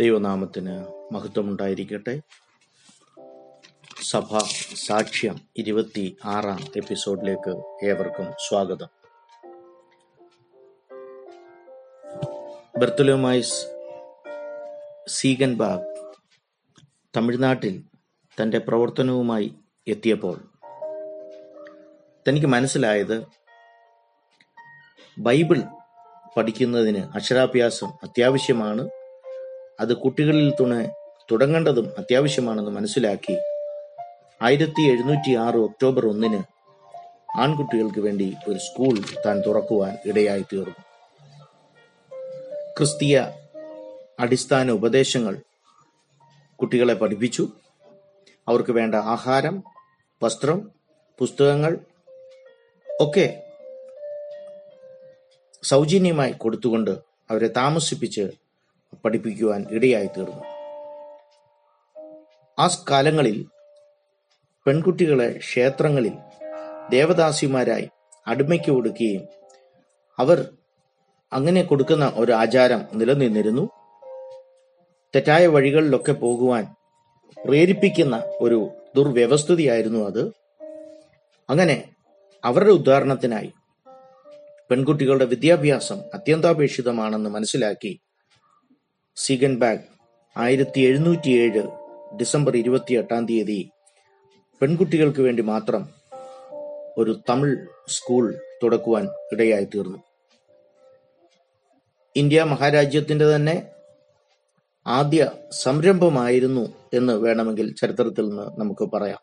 ദൈവനാമത്തിന് മഹത്വമുണ്ടായിരിക്കട്ടെ. സഭ സാക്ഷ്യം ഇരുപത്തി ആറാം എപ്പിസോഡിലേക്ക് ഏവർക്കും സ്വാഗതം. ബർത്തലോമൈസ് സീഗൻബാഗ് തമിഴ്നാട്ടിൽ തന്റെ പ്രവർത്തനവുമായി എത്തിയപ്പോൾ തനിക്ക് മനസ്സിലായത് ബൈബിൾ പഠിക്കുന്നതിന് അക്ഷരാഭ്യാസം അത്യാവശ്യമാണ് അത് കുട്ടികളിൽ തുണ തുടങ്ങേണ്ടതും അത്യാവശ്യമാണെന്ന് മനസ്സിലാക്കി ആയിരത്തി എഴുന്നൂറ്റി ആറ് ഒക്ടോബർ ഒന്നിന് ആൺകുട്ടികൾക്ക് വേണ്ടി ഒരു സ്കൂൾ താൻ തുറക്കുവാൻ ഇടയായി തീർന്നു. ക്രിസ്തീയ അടിസ്ഥാന ഉപദേശങ്ങൾ കുട്ടികളെ പഠിപ്പിച്ചു. അവർക്ക് വേണ്ട ആഹാരം വസ്ത്രം പുസ്തകങ്ങൾ ഒക്കെ സൗജന്യമായി കൊടുത്തുകൊണ്ട് അവരെ താമസിപ്പിച്ച് പഠിപ്പിക്കുവാൻ ഇടയായി തീർന്നു ആ കാലങ്ങളിൽ പെൺകുട്ടികളെ ക്ഷേത്രങ്ങളിൽ ദേവദാസിമാരായി അടിമയ്ക്ക് കൊടുക്കുകയും അവർ അങ്ങനെ കൊടുക്കുന്ന ഒരു ആചാരം നിലനിന്നിരുന്നു. തെറ്റായ വഴികളിലൊക്കെ പോകുവാൻ പ്രേരിപ്പിക്കുന്ന ഒരു ദുർവ്യവസ്ഥിതിയായിരുന്നു അത്. അങ്ങനെ അവരുടെ ഉദാഹരണത്തിനായി പെൺകുട്ടികളുടെ വിദ്യാഭ്യാസം അത്യന്താപേക്ഷിതമാണെന്ന് മനസ്സിലാക്കി സീഗൻ ബാഗ് ആയിരത്തി എഴുന്നൂറ്റിയേഴ് ഡിസംബർ ഇരുപത്തി എട്ടാം തീയതി. പെൺകുട്ടികൾക്ക് വേണ്ടി മാത്രം ഒരു തമിഴ് സ്കൂൾ തുടക്കുവാൻ ഇടയായി തീർന്നു. ഇന്ത്യ മഹാരാജ്യത്തിന്റെ തന്നെ ആദ്യ സംരംഭമായിരുന്നു എന്ന് വേണമെങ്കിൽ ചരിത്രത്തിൽ നിന്ന് നമുക്ക് പറയാം.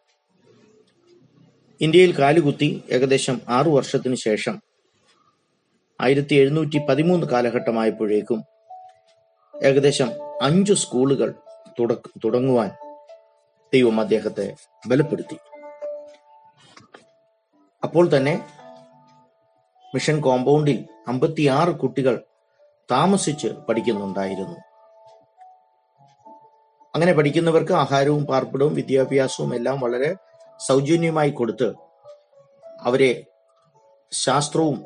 ഇന്ത്യയിൽ കാലുകുത്തി ഏകദേശം ആറു വർഷത്തിന് ശേഷം ആയിരത്തി എഴുന്നൂറ്റി പതിമൂന്ന് കാലഘട്ടമായപ്പോഴേക്കും ഏകദേശം അഞ്ചു സ്കൂളുകൾ തുടങ്ങുവാൻ ദൈവം അദ്ദേഹത്തെ ബലപ്പെടുത്തി. അപ്പോൾ തന്നെ മിഷൻ കോമ്പൗണ്ടിൽ അമ്പത്തിയാറ് കുട്ടികൾ താമസിച്ച് പഠിക്കുന്നുണ്ടായിരുന്നു. അങ്ങനെ പഠിക്കുന്നവർക്ക് ആഹാരവും പാർപ്പിടവും വിദ്യാഭ്യാസവും എല്ലാം വളരെ സൗജന്യമായി കൊടുത്ത് അവരെ ശാസ്ത്രവും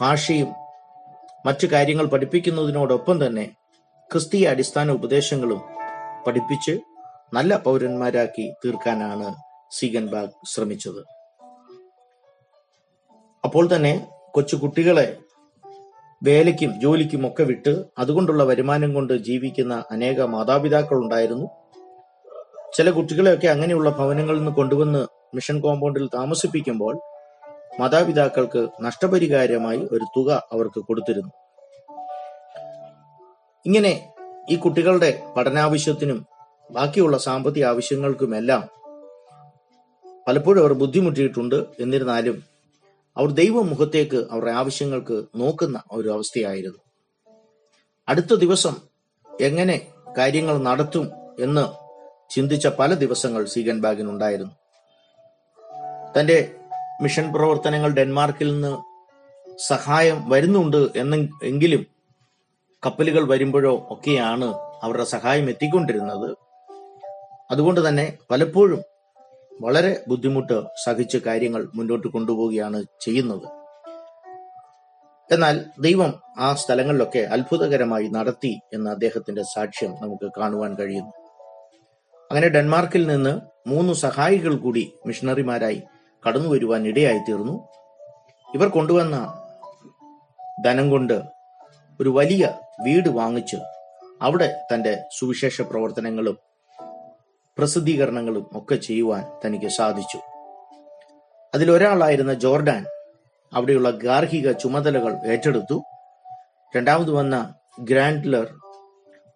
ഭാഷയും മറ്റു കാര്യങ്ങൾ പഠിപ്പിക്കുന്നതിനോടൊപ്പം തന്നെ ക്രിസ്തീയ അടിസ്ഥാന ഉപദേശങ്ങളും പഠിപ്പിച്ച് നല്ല പൗരന്മാരാക്കി തീർക്കാനാണ് സീഗൻബാഗ് ശ്രമിച്ചത്. അപ്പോൾ തന്നെ കൊച്ചു കുട്ടികളെ വേലയ്ക്കും ജോലിക്കും ഒക്കെ വിട്ട് അതുകൊണ്ടുള്ള വരുമാനം കൊണ്ട് ജീവിക്കുന്ന അനേക മാതാപിതാക്കൾ ഉണ്ടായിരുന്നു ചില കുട്ടികളെയൊക്കെ അങ്ങനെയുള്ള ഭവനങ്ങളിൽ നിന്ന് കൊണ്ടുവന്ന് മിഷൻ കോമ്പൗണ്ടിൽ താമസിപ്പിക്കുമ്പോൾ മാതാപിതാക്കൾക്ക് നഷ്ടപരിഹാരമായി ഒരു തുക അവർക്ക് കൊടുത്തിരുന്നു. ഇങ്ങനെ ഈ കുട്ടികളുടെ പഠനാവശ്യത്തിനും ബാക്കിയുള്ള സാമ്പത്തിക ആവശ്യങ്ങൾക്കുമെല്ലാം പലപ്പോഴും അവർ ബുദ്ധിമുട്ടിയിട്ടുണ്ട് എന്നിരുന്നാലും അവർ ദൈവമുഖത്തേക്ക് അവരുടെ ആവശ്യങ്ങൾക്ക് നോക്കുന്ന ഒരു അവസ്ഥയായിരുന്നു. അടുത്ത ദിവസം എങ്ങനെ കാര്യങ്ങൾ നടത്തും എന്ന് ചിന്തിച്ച പല ദിവസങ്ങൾ സീഗൻ ബാഗിനുണ്ടായിരുന്നു. തന്റെ മിഷൻ പ്രവർത്തനങ്ങൾ ഡെൻമാർക്കിൽ നിന്ന് സഹായം വരുന്നുണ്ട് എന്ന എങ്കിലും കപ്പലുകൾ വരുമ്പോഴോ ഒക്കെയാണ് അവരുടെ സഹായം എത്തിക്കൊണ്ടിരുന്നത്. അതുകൊണ്ട് തന്നെ പലപ്പോഴും വളരെ ബുദ്ധിമുട്ട് സഹിച്ച് കാര്യങ്ങൾ മുന്നോട്ട് കൊണ്ടുപോവുകയാണ് ചെയ്യുന്നത്. എന്നാൽ ദൈവം ആ സ്ഥലങ്ങളിലൊക്കെ അത്ഭുതകരമായി നടത്തി എന്ന അദ്ദേഹത്തിന്റെ സാക്ഷ്യം നമുക്ക് കാണുവാൻ കഴിയുന്നു അങ്ങനെ ഡെൻമാർക്കിൽ നിന്ന് മൂന്ന് സഹായികൾ കൂടി മിഷണറിമാരായി കടന്നു വരുവാൻ ഇടയായി തീർന്നു ഇവർ കൊണ്ടുവന്ന ധനം കൊണ്ട് ഒരു വലിയ വീട് വാങ്ങിച്ച് അവിടെ തന്റെ സുവിശേഷ പ്രവർത്തനങ്ങളും പ്രസിദ്ധീകരണങ്ങളും ഒക്കെ ചെയ്യുവാൻ തനിക്ക് സാധിച്ചു. അതിലൊരാളായിരുന്ന ജോർഡാൻ അവിടെയുള്ള ഗാർഹിക ചുമതലകൾ ഏറ്റെടുത്തു. രണ്ടാമത് വന്ന ഗ്രാൻഡ്ലർ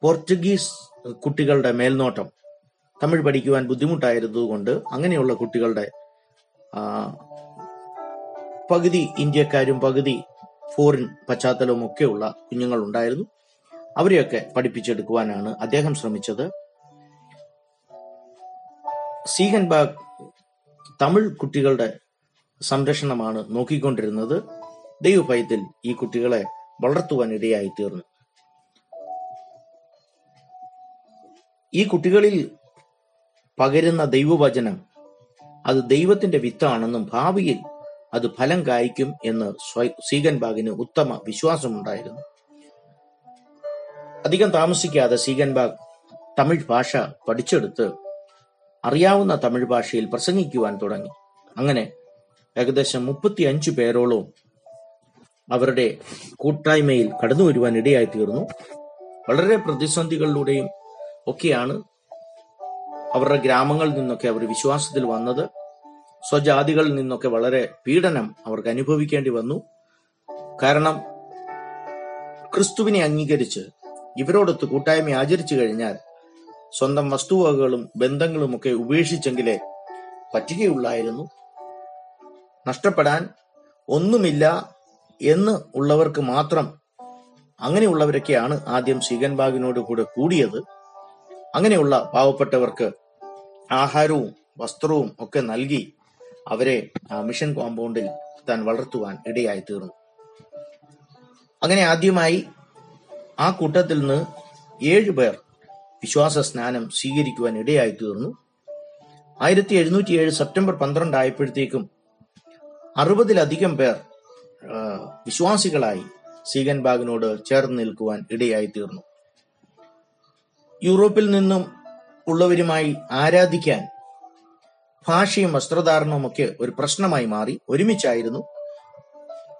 പോർച്ചുഗീസ് കുട്ടികളുടെ മേൽനോട്ടം. തമിഴ് പഠിക്കുവാൻ ബുദ്ധിമുട്ടായിരുന്നതുകൊണ്ട് അങ്ങനെയുള്ള കുട്ടികളുടെ പകുതി ഇന്ത്യക്കാരും പകുതി ഫോറിൻ പശ്ചാത്തലവും ഒക്കെയുള്ള കുഞ്ഞുങ്ങൾ ഉണ്ടായിരുന്നു അവരെയൊക്കെ പഠിപ്പിച്ചെടുക്കുവാനാണ് അദ്ദേഹം ശ്രമിച്ചത്. സീഹൻബാഗ് തമിഴ് കുട്ടികളുടെ സംരക്ഷണമാണ് നോക്കിക്കൊണ്ടിരുന്നത്. ദൈവഭയത്തിൽ ഈ കുട്ടികളെ വളർത്തുവാൻ ഇടയായി തീർന്നു. ഈ കുട്ടികളിൽ പകരുന്ന ദൈവവചനം അത് ദൈവത്തിന്റെ വിത്താണെന്നും ഭാവിയിൽ അത് ഫലം കായ്ക്കും എന്ന് സീഗൻ സീഗൻബാഗിന് ഉത്തമ വിശ്വാസമുണ്ടായിരുന്നു. അധികം താമസിക്കാതെ സീഗൻബാഗ് തമിഴ് ഭാഷ പഠിച്ചെടുത്ത് അറിയാവുന്ന തമിഴ് ഭാഷയിൽ പ്രസംഗിക്കുവാൻ തുടങ്ങി. അങ്ങനെ ഏകദേശം മുപ്പത്തി അഞ്ചു പേരോളം അവരുടെ കൂട്ടായ്മയിൽ കടന്നു വരുവാൻ ഇടയായി തീർന്നു വളരെ പ്രതിസന്ധികളിലൂടെയും ഒക്കെയാണ് അവരുടെ ഗ്രാമങ്ങളിൽ നിന്നൊക്കെ അവർ വിശ്വാസത്തിൽ വന്നത്. സ്വജാതികളിൽ നിന്നൊക്കെ വളരെ പീഡനം അവർക്ക് അനുഭവിക്കേണ്ടി വന്നു. കാരണം ക്രിസ്തുവിനെ അംഗീകരിച്ച് ഇവരോടൊത്ത് കൂട്ടായ്മ ആചരിച്ചു കഴിഞ്ഞാൽ സ്വന്തം വസ്തുവകകളും ബന്ധങ്ങളും ഒക്കെ ഉപേക്ഷിച്ചെങ്കിലേ പറ്റുകയുള്ളായിരുന്നു. നഷ്ടപ്പെടാൻ ഒന്നുമില്ല എന്ന് ഉള്ളവർക്ക് മാത്രം അങ്ങനെയുള്ളവരൊക്കെയാണ് ആദ്യം സീഗൻബാഗിനോട് കൂടെ കൂടിയത്. അങ്ങനെയുള്ള പാവപ്പെട്ടവർക്ക് ആഹാരവും വസ്ത്രവും ഒക്കെ നൽകി അവരെ മിഷൻ കോമ്പൗണ്ടിൽ താൻ വളർത്തുവാൻ ഇടയായി തീർന്നു അങ്ങനെ ആദ്യമായി ആ കൂട്ടത്തിൽ നിന്ന് ഏഴു പേർ വിശ്വാസ സ്നാനം സ്വീകരിക്കുവാൻ ഇടയായി തീർന്നു ആയിരത്തി എഴുന്നൂറ്റി ഏഴ് സെപ്റ്റംബർ പന്ത്രണ്ട് ആയപ്പോഴത്തേക്കും അറുപതിലധികം പേർ വിശ്വാസികളായി സീഗൻബാഗിനോട് ചേർന്ന് നിൽക്കുവാൻ ഇടയായി തീർന്നു യൂറോപ്പിൽ നിന്നും ഉള്ളവരുമായി ആരാധിക്കാൻ ഭാഷയും വസ്ത്രധാരണവും ഒക്കെ ഒരു പ്രശ്നമായി മാറി. ഒരുമിച്ചായിരുന്നു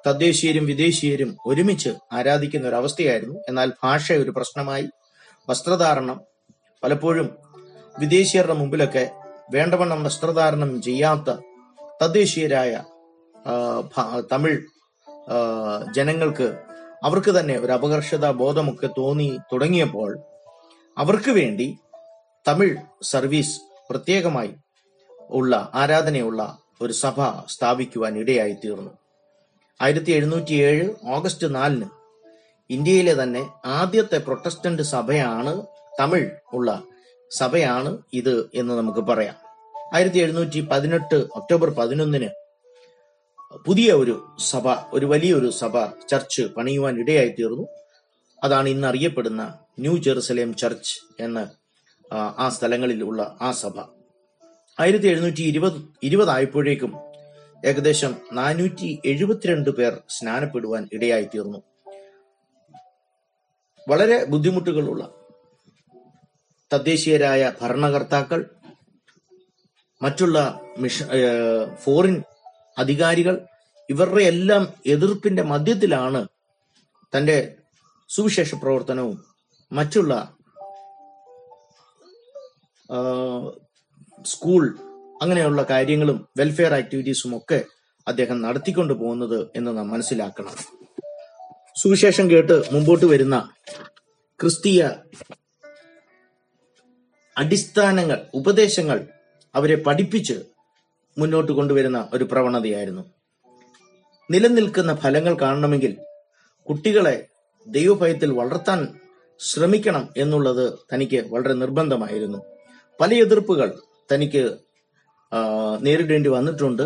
തദ്ദേശീയരും വിദേശീയരും ഒരുമിച്ച് ആരാധിക്കുന്ന ഒരു അവസ്ഥയായിരുന്നു. എന്നാൽ ഭാഷ ഒരു പ്രശ്നമായി. വസ്ത്രധാരണം പലപ്പോഴും വിദേശീയരുടെ മുമ്പിലൊക്കെ വേണ്ടവണ്ണം വസ്ത്രധാരണം ചെയ്യാത്ത തദ്ദേശീയരായ തമിഴ് ജനങ്ങൾക്ക് അവർക്ക് തന്നെ ഒരു അപകർഷത ബോധമൊക്കെ തോന്നി തുടങ്ങിയപ്പോൾ അവർക്ക് വേണ്ടി തമിഴ് സർവീസ് പ്രത്യേകമായി ഉള്ള ആരാധനയുള്ള ഒരു സഭ സ്ഥാപിക്കുവാൻ ഇടയായി തീർന്നു ആയിരത്തി എഴുന്നൂറ്റി ഏഴ് ഓഗസ്റ്റ് നാലിന് ഇന്ത്യയിലെ തന്നെ ആദ്യത്തെ പ്രൊട്ടസ്റ്റന്റ് സഭയാണ് തമിഴ് ഉള്ള സഭയാണ് ഇത് എന്ന് നമുക്ക് പറയാം. ആയിരത്തി എഴുന്നൂറ്റി പതിനെട്ട് ഒക്ടോബർ പതിനൊന്നിന് പുതിയ ഒരു സഭ ഒരു വലിയൊരു സഭ ചർച്ച് പണിയുവാൻ ഇടയായി തീർന്നു അതാണ് ഇന്ന് അറിയപ്പെടുന്ന ന്യൂ ജെറുസലേം ചർച്ച് എന്ന് ആ, സ്ഥലങ്ങളിൽ ഉള്ള ആ സഭ. ആയിരത്തി എഴുന്നൂറ്റി ഇരുപത് ഇരുപതായപ്പോഴേക്കും ഏകദേശം നാനൂറ്റി എഴുപത്തിരണ്ട് പേർ സ്നാനപ്പെടുവാൻ ഇടയായി തീർന്നു വളരെ ബുദ്ധിമുട്ടുകളുള്ള തദ്ദേശീയരായ ഭരണകർത്താക്കൾ മറ്റുള്ള മിഷ ഫോറിൻ അധികാരികൾ ഇവരുടെ എല്ലാം എതിർപ്പിന്റെ മധ്യത്തിലാണ് തന്റെ സുവിശേഷ പ്രവർത്തനവും മറ്റുള്ള സ്കൂൾ അങ്ങനെയുള്ള കാര്യങ്ങളും വെൽഫെയർ ആക്ടിവിറ്റീസും ഒക്കെ അദ്ദേഹം നടത്തിക്കൊണ്ടു പോകുന്നത് എന്ന് നാം മനസ്സിലാക്കണം. സുവിശേഷം കേട്ട് മുമ്പോട്ട് വരുന്ന ക്രിസ്തീയ അടിസ്ഥാനങ്ങൾ ഉപദേശങ്ങൾ അവരെ പഠിപ്പിച്ച് മുന്നോട്ട് കൊണ്ടുവരുന്ന ഒരു പ്രവണതയായിരുന്നു. നിലനിൽക്കുന്ന ഫലങ്ങൾ കാണണമെങ്കിൽ കുട്ടികളെ ദൈവഭയത്തിൽ വളർത്താൻ ശ്രമിക്കണം എന്നുള്ളത് തനിക്ക് വളരെ നിർബന്ധമായിരുന്നു. പല എതിർപ്പുകൾ തനിക്ക് നേരിടേണ്ടി വന്നിട്ടുണ്ട്.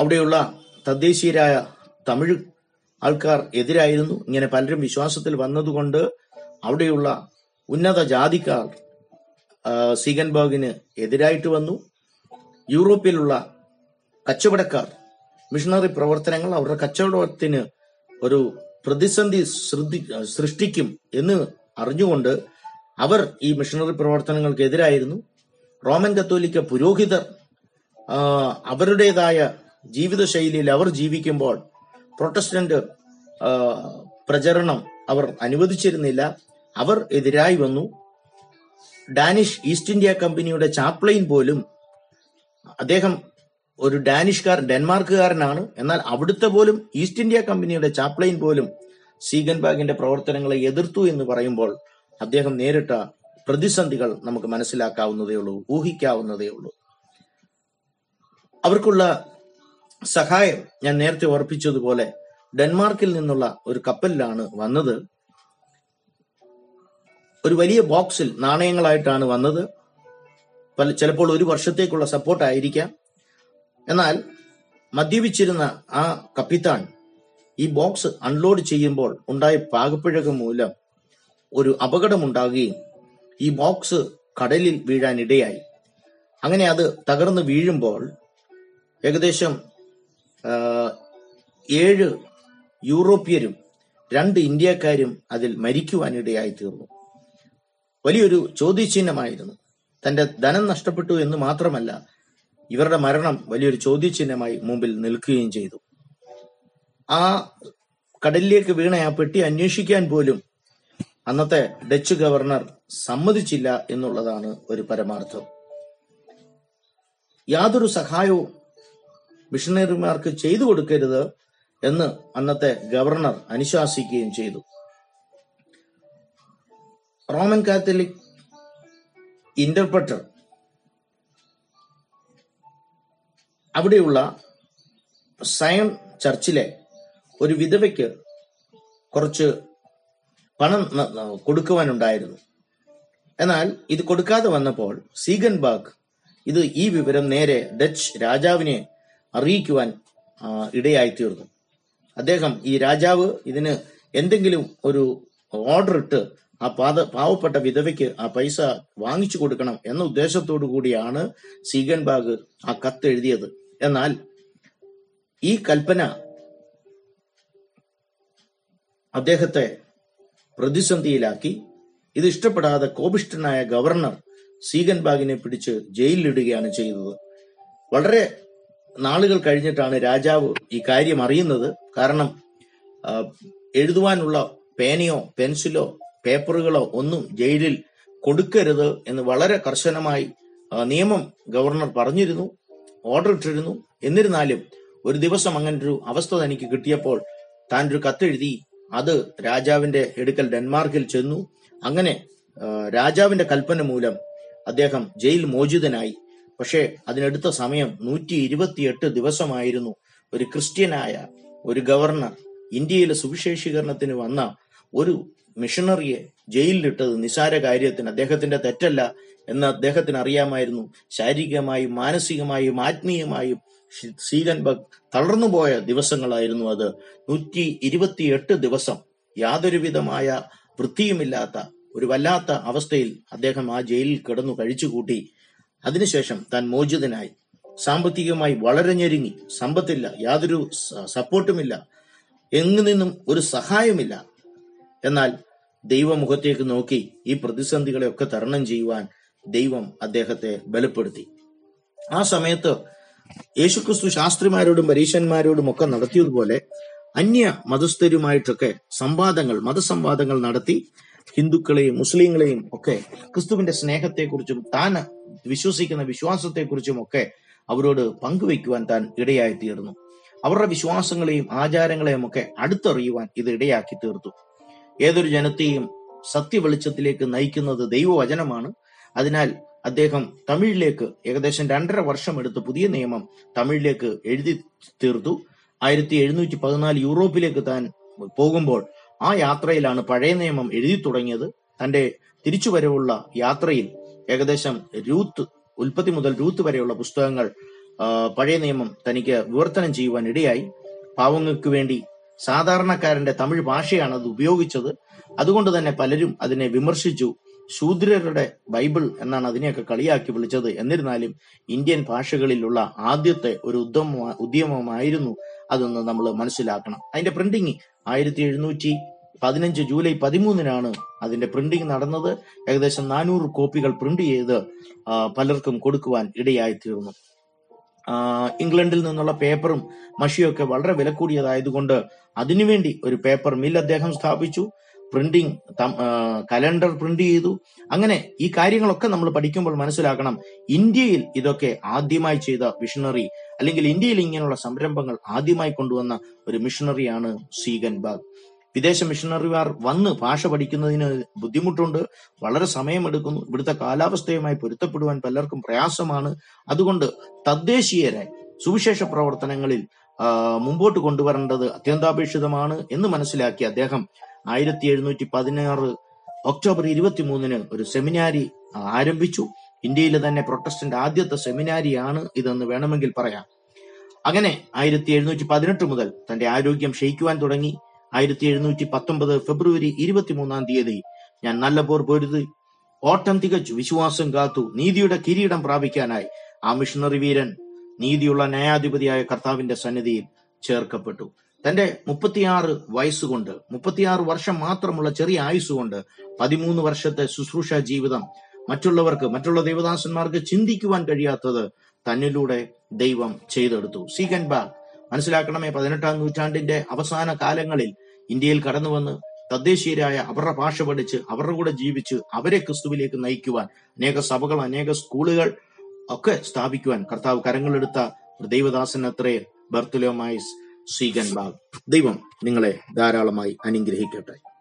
അവിടെയുള്ള തദ്ദേശീയരായ തമിഴ് ആൾക്കാർ എതിരായിരുന്നു. ഇങ്ങനെ പലരും വിശ്വാസത്തിൽ വന്നതുകൊണ്ട് അവിടെയുള്ള ഉന്നത ജാതിക്കാർ സീഗൻബാഗിന് എതിരായിട്ട് വന്നു. യൂറോപ്പിലുള്ള കച്ചവടക്കാർ മിഷണറി പ്രവർത്തനങ്ങൾ അവരുടെ കച്ചവടത്തിന് ഒരു പ്രതിസന്ധി സൃഷ്ടി- സൃഷ്ടിക്കും എന്ന് അറിഞ്ഞുകൊണ്ട് അവർ ഈ മിഷണറി പ്രവർത്തനങ്ങൾക്ക് എതിരായിരുന്നു. റോമൻ കത്തോലിക്ക പുരോഹിതർ അവരുടേതായ ജീവിതശൈലിയിൽ അവർ ജീവിക്കുമ്പോൾ പ്രൊട്ടസ്റ്റന്റ് പ്രചരണം അവർ അനുവദിച്ചിരുന്നില്ല. അവർ എതിരായി വന്നു. ഡാനിഷ് ഈസ്റ്റ് ഇന്ത്യ കമ്പനിയുടെ ചാപ്ലൈൻ പോലും അദ്ദേഹം ഒരു ഡാനിഷ്കാർ ഡെൻമാർക്കുകാരനാണ്. എന്നാൽ അവിടുത്തെ പോലും ഈസ്റ്റ് ഇന്ത്യ കമ്പനിയുടെ ചാപ്ലൈൻ പോലും സീഗൻബാഗിന്റെ പ്രവർത്തനങ്ങളെ എതിർത്തു എന്ന് പറയുമ്പോൾ അദ്ദേഹം നേരിട്ട പ്രതിസന്ധികൾ നമുക്ക് മനസ്സിലാക്കാവുന്നതേ ഉള്ളൂ ഊഹിക്കാവുന്നതേ ഉള്ളൂ. അവർക്കുള്ള സഹായം ഞാൻ നേരത്തെ ഓർപ്പിച്ചതുപോലെ ഡെൻമാർക്കിൽ നിന്നുള്ള ഒരു കപ്പലിലാണ് വന്നത്. ഒരു വലിയ ബോക്സിൽ നാണയങ്ങളായിട്ടാണ് വന്നത്. പല ചിലപ്പോൾ ഒരു വർഷത്തേക്കുള്ള സപ്പോർട്ട് ആയിരിക്കാം എന്നാൽ മദ്യപിച്ചിരുന്ന ആ കപ്പിത്താൻ ഈ ബോക്സ് അൺലോഡ് ചെയ്യുമ്പോൾ ഉണ്ടായ പാകപ്പിഴക മൂലം ഒരു അപകടമുണ്ടാകുകയും ഈ ബോക്സ് കടലിൽ വീഴാനിടയായി അങ്ങനെ അത് തകർന്ന് വീഴുമ്പോൾ ഏകദേശം ഏഴ് യൂറോപ്യരും രണ്ട് ഇന്ത്യക്കാരും അതിൽ മരിക്കുവാനിടയായി തീർന്നു. വലിയൊരു ചോദ്യചിഹ്നമായിരുന്നു. തന്റെ ധനം നഷ്ടപ്പെട്ടു എന്ന് മാത്രമല്ല ഇവരുടെ മരണം വലിയൊരു ചോദ്യചിഹ്നമായി മുമ്പിൽ നിൽക്കുകയും ചെയ്തു. ആ കടലിലേക്ക് വീണ ആ പെട്ടി അന്വേഷിക്കാൻ പോലും അന്നത്തെ ഡച്ച് ഗവർണർ സമ്മതിച്ചില്ല എന്നുള്ളതാണ് ഒരു പരമാർത്ഥം. യാതൊരു സഹായവും മിഷണറിമാർക്ക് ചെയ്തു കൊടുക്കരുത് എന്ന് അന്നത്തെ ഗവർണർ അനുശാസിക്കുകയും ചെയ്തു. റോമൻ കാത്തലിക് ഇന്റർപ്രറ്റർ അവിടെയുള്ള സയൺ ചർച്ചിലെ ഒരു വിധവയ്ക്ക് കുറച്ച് പണം കൊടുക്കുവാനുണ്ടായിരുന്നു. എന്നാൽ ഇത് കൊടുക്കാതെ വന്നപ്പോൾ സീഗൻബാഗ് ഇത് ഈ വിവരം നേരെ ഡച്ച് രാജാവിനെ അറിയിക്കുവാൻ ഇടയായി തീർന്നു അദ്ദേഹം ഈ രാജാവ് ഇതിന് എന്തെങ്കിലും ഒരു ഓർഡർ ഇട്ട് ആ പാത പാവപ്പെട്ട വിധവയ്ക്ക് ആ പൈസ വാങ്ങിച്ചു കൊടുക്കണം എന്ന ഉദ്ദേശത്തോടു കൂടിയാണ് സീഗൻബാഗ് ആ കത്ത് എഴുതിയത്. എന്നാൽ ഈ കൽപ്പന അദ്ദേഹത്തെ പ്രതിസന്ധിയിലാക്കി. ഇത് ഇഷ്ടപ്പെടാതെ കോപിഷ്ഠനായ ഗവർണർ സീഗൻബാഗിനെ പിടിച്ച് ജയിലിലിടുകയാണ് ചെയ്തത്. വളരെ നാളുകൾ കഴിഞ്ഞിട്ടാണ് രാജാവ് ഈ കാര്യം അറിയുന്നത്. കാരണം എഴുതുവാനുള്ള പേനയോ പെൻസിലോ പേപ്പറുകളോ ഒന്നും ജയിലിൽ കൊടുക്കരുത് എന്ന് വളരെ കർശനമായി നിയമം ഗവർണർ പറഞ്ഞിരുന്നു ഓർഡർ ഇട്ടിരുന്നു എന്നിരുന്നാലും ഒരു ദിവസം അങ്ങനെ ഒരു അവസ്ഥ തനിക്ക് കിട്ടിയപ്പോൾ താൻ ഒരു കത്തെഴുതി അത് രാജാവിന്റെ എടുക്കൽ ഡെൻമാർക്കിൽ ചെന്നു. അങ്ങനെ രാജാവിന്റെ കൽപ്പന മൂലം അദ്ദേഹം ജയിൽ മോചിതനായി. പക്ഷേ അതിനെടുത്ത സമയം നൂറ്റി ഇരുപത്തിയെട്ട് ദിവസമായിരുന്നു. ഒരു ക്രിസ്ത്യനായ ഒരു ഗവർണർ ഇന്ത്യയിലെ സുവിശേഷീകരണത്തിന് വന്ന ഒരു മിഷണറിയെ ജയിലിലിട്ടത് നിസാര കാര്യത്തിന്. അദ്ദേഹത്തിന്റെ തെറ്റല്ല. എന്ന് അദ്ദേഹത്തിന് അറിയാമായിരുന്നു ശാരീരികമായും മാനസികമായും ആത്മീയമായും സീഗൻബർഗ് തളർന്നുപോയ ദിവസങ്ങളായിരുന്നു അത്. നൂറ്റി ഇരുപത്തിയെട്ട് ദിവസം യാതൊരുവിധമായ വൃത്തിയുമില്ലാത്ത ഒരു വല്ലാത്ത അവസ്ഥയിൽ അദ്ദേഹം ആ ജയിലിൽ കിടന്നു കഴിച്ചുകൂട്ടി. അതിനുശേഷം താൻ മോചിതനായി. സാമ്പത്തികമായി വളരെ ഞെരുങ്ങി. സമ്പത്തില്ല യാതൊരു സപ്പോർട്ടുമില്ല എങ്ങു നിന്നും ഒരു സഹായമില്ല എന്നാൽ ദൈവമുഖത്തേക്ക് നോക്കി ഈ പ്രതിസന്ധികളെയൊക്കെ തരണം ചെയ്യുവാൻ ദൈവം അദ്ദേഹത്തെ ബലപ്പെടുത്തി. ആ സമയത്ത് യേശുക്രിസ്തു ശാസ്ത്രിമാരോടും പരീശന്മാരോടും ഒക്കെ നടത്തിയതുപോലെ അന്യ മതസ്ഥരുമായിട്ടൊക്കെ സംവാദങ്ങൾ മതസംവാദങ്ങൾ നടത്തി ഹിന്ദുക്കളെയും മുസ്ലിങ്ങളെയും ഒക്കെ ക്രിസ്തുവിന്റെ സ്നേഹത്തെക്കുറിച്ചും താൻ വിശ്വസിക്കുന്ന വിശ്വാസത്തെക്കുറിച്ചും ഒക്കെ അവരോട് പങ്കുവെക്കുവാൻ താൻ ഇടയായി തീർന്നു അവരുടെ വിശ്വാസങ്ങളെയും ആചാരങ്ങളെയും ഒക്കെ അടുത്തറിയുവാൻ ഇത് ഇടയാക്കി തീർത്തു ഏതൊരു ജനത്തെയും സത്യവെളിച്ചത്തിലേക്ക് നയിക്കുന്നത് ദൈവവചനമാണ്. അതിനാൽ അദ്ദേഹം തമിഴിലേക്ക് ഏകദേശം രണ്ടര വർഷം എടുത്ത് പുതിയ നിയമം തമിഴിലേക്ക് എഴുതി തീർത്തു. ആയിരത്തി എഴുന്നൂറ്റി പതിനാല് യൂറോപ്പിലേക്ക് താൻ പോകുമ്പോൾ ആ യാത്രയിലാണ് പഴയ നിയമം എഴുതി തുടങ്ങിയത്. തന്റെ തിരിച്ചുവരവുള്ള യാത്രയിൽ ഏകദേശം രൂത്ത് ഉൽപ്പത്തി മുതൽ രൂത്ത് വരെയുള്ള പുസ്തകങ്ങൾ പഴയ നിയമം തനിക്ക് വിവർത്തനം ചെയ്യുവാൻ ഇടയായി. പാവങ്ങൾക്ക് വേണ്ടി സാധാരണക്കാരന്റെ തമിഴ് ഭാഷയാണ് അത് ഉപയോഗിച്ചത്. അതുകൊണ്ട് തന്നെ പലരും അതിനെ വിമർശിച്ചു. ശൂദ്രരുടെ ബൈബിൾ എന്നാണ് അതിനെയൊക്കെ കളിയാക്കി വിളിച്ചത്. എന്നിരുന്നാലും ഇന്ത്യൻ ഭാഷകളിലുള്ള ആദ്യത്തെ ഒരു ഉദ്യമ ഉദ്യമമായിരുന്നു അതെന്ന് നമ്മൾ മനസ്സിലാക്കണം. അതിന്റെ പ്രിന്റിംഗ് ആയിരത്തി എഴുന്നൂറ്റി പതിനഞ്ച് ജൂലൈ പതിമൂന്നിനാണ് അതിന്റെ പ്രിന്റിംഗ് നടന്നത്. ഏകദേശം നാനൂറ് കോപ്പികൾ പ്രിന്റ് ചെയ്ത് പലർക്കും കൊടുക്കുവാൻ ഇടയായി തീർന്നു ഇംഗ്ലണ്ടിൽ നിന്നുള്ള പേപ്പറും മഷിയൊക്കെ വളരെ വില കൂടിയതായതുകൊണ്ട് അതിനുവേണ്ടി ഒരു പേപ്പർ മിൽ അദ്ദേഹം സ്ഥാപിച്ചു. പ്രിന്റിംഗ് കലണ്ടർ പ്രിന്റ് ചെയ്തു. അങ്ങനെ ഈ കാര്യങ്ങളൊക്കെ നമ്മൾ പഠിക്കുമ്പോൾ മനസ്സിലാക്കണം. ഇന്ത്യയിൽ ഇതൊക്കെ ആദ്യമായി ചെയ്ത മിഷണറി അല്ലെങ്കിൽ ഇന്ത്യയിൽ ഇങ്ങനെയുള്ള സംരംഭങ്ങൾ ആദ്യമായി കൊണ്ടുവന്ന ഒരു മിഷണറിയാണ് സീഗൻ ബാഗ്. വിദേശ മിഷണറിമാർ വന്ന് ഭാഷ പഠിക്കുന്നതിന് ബുദ്ധിമുട്ടുണ്ട് വളരെ സമയമെടുക്കുന്നു. ഇവിടുത്തെ കാലാവസ്ഥയുമായി പൊരുത്തപ്പെടുവാൻ പലർക്കും പ്രയാസമാണ്. അതുകൊണ്ട് തദ്ദേശീയരെ സുവിശേഷ പ്രവർത്തനങ്ങളിൽ മുമ്പോട്ട് കൊണ്ടുവരേണ്ടത് അത്യന്താപേക്ഷിതമാണ് എന്ന് മനസ്സിലാക്കി അദ്ദേഹം ആയിരത്തി എഴുന്നൂറ്റി പതിനാറ് ഒക്ടോബർ ഇരുപത്തി മൂന്നിന് ഒരു സെമിനാരി ആരംഭിച്ചു. ഇന്ത്യയിലെ തന്നെ പ്രൊട്ടസ്റ്റന്റ് ആദ്യത്തെ സെമിനാരിയാണ് ഇതെന്ന് വേണമെങ്കിൽ പറയാം. അങ്ങനെ ആയിരത്തി എഴുന്നൂറ്റി പതിനെട്ട് മുതൽ തന്റെ ആരോഗ്യം ക്ഷയിക്കുവാൻ തുടങ്ങി. ആയിരത്തി എഴുന്നൂറ്റി പത്തൊമ്പത് ഫെബ്രുവരി ഇരുപത്തിമൂന്നാം തീയതി ഞാൻ നല്ല പോർ പൊരുതി. ഓട്ടം തികച്ചു വിശ്വാസം കാത്തു നീതിയുടെ കിരീടം പ്രാപിക്കാനായി ആ മിഷണറി വീരൻ നീതിയുള്ള ന്യായാധിപതിയായ കർത്താവിന്റെ സന്നിധിയിൽ ചേർക്കപ്പെട്ടു. തന്റെ മുപ്പത്തിയാറ് വയസ്സുകൊണ്ട് മുപ്പത്തിയാറ് വർഷം മാത്രമുള്ള ചെറിയ ആയുസ്സുകൊണ്ട് പതിമൂന്ന് വർഷത്തെ ശുശ്രൂഷ ജീവിതം മറ്റുള്ളവർക്ക് മറ്റുള്ള ദേവദാസന്മാർക്ക് ചിന്തിക്കുവാൻ കഴിയാത്തത് തന്നിലൂടെ ദൈവം ചെയ്തെടുത്തു. സീകൻ ബാഗ് മനസ്സിലാക്കണമേ പതിനെട്ടാം നൂറ്റാണ്ടിന്റെ അവസാന കാലങ്ങളിൽ ഇന്ത്യയിൽ കടന്നു വന്ന് തദ്ദേശീയരായ അവരുടെ ഭാഷ പഠിച്ച് അവരുടെ കൂടെ ജീവിച്ച് അവരെ ക്രിസ്തുവിലേക്ക് നയിക്കുവാൻ അനേക സഭകൾ അനേക സ്കൂളുകൾ ഒക്കെ സ്ഥാപിക്കുവാൻ കർത്താവ് കരങ്ങളെടുത്ത ദൈവദാസൻ അത്രേ ബർത്തുലോമായിസ് സീഗൻ ബാബ്. ദൈവം നിങ്ങളെ ധാരാളമായി അനുഗ്രഹിക്കട്ടെ.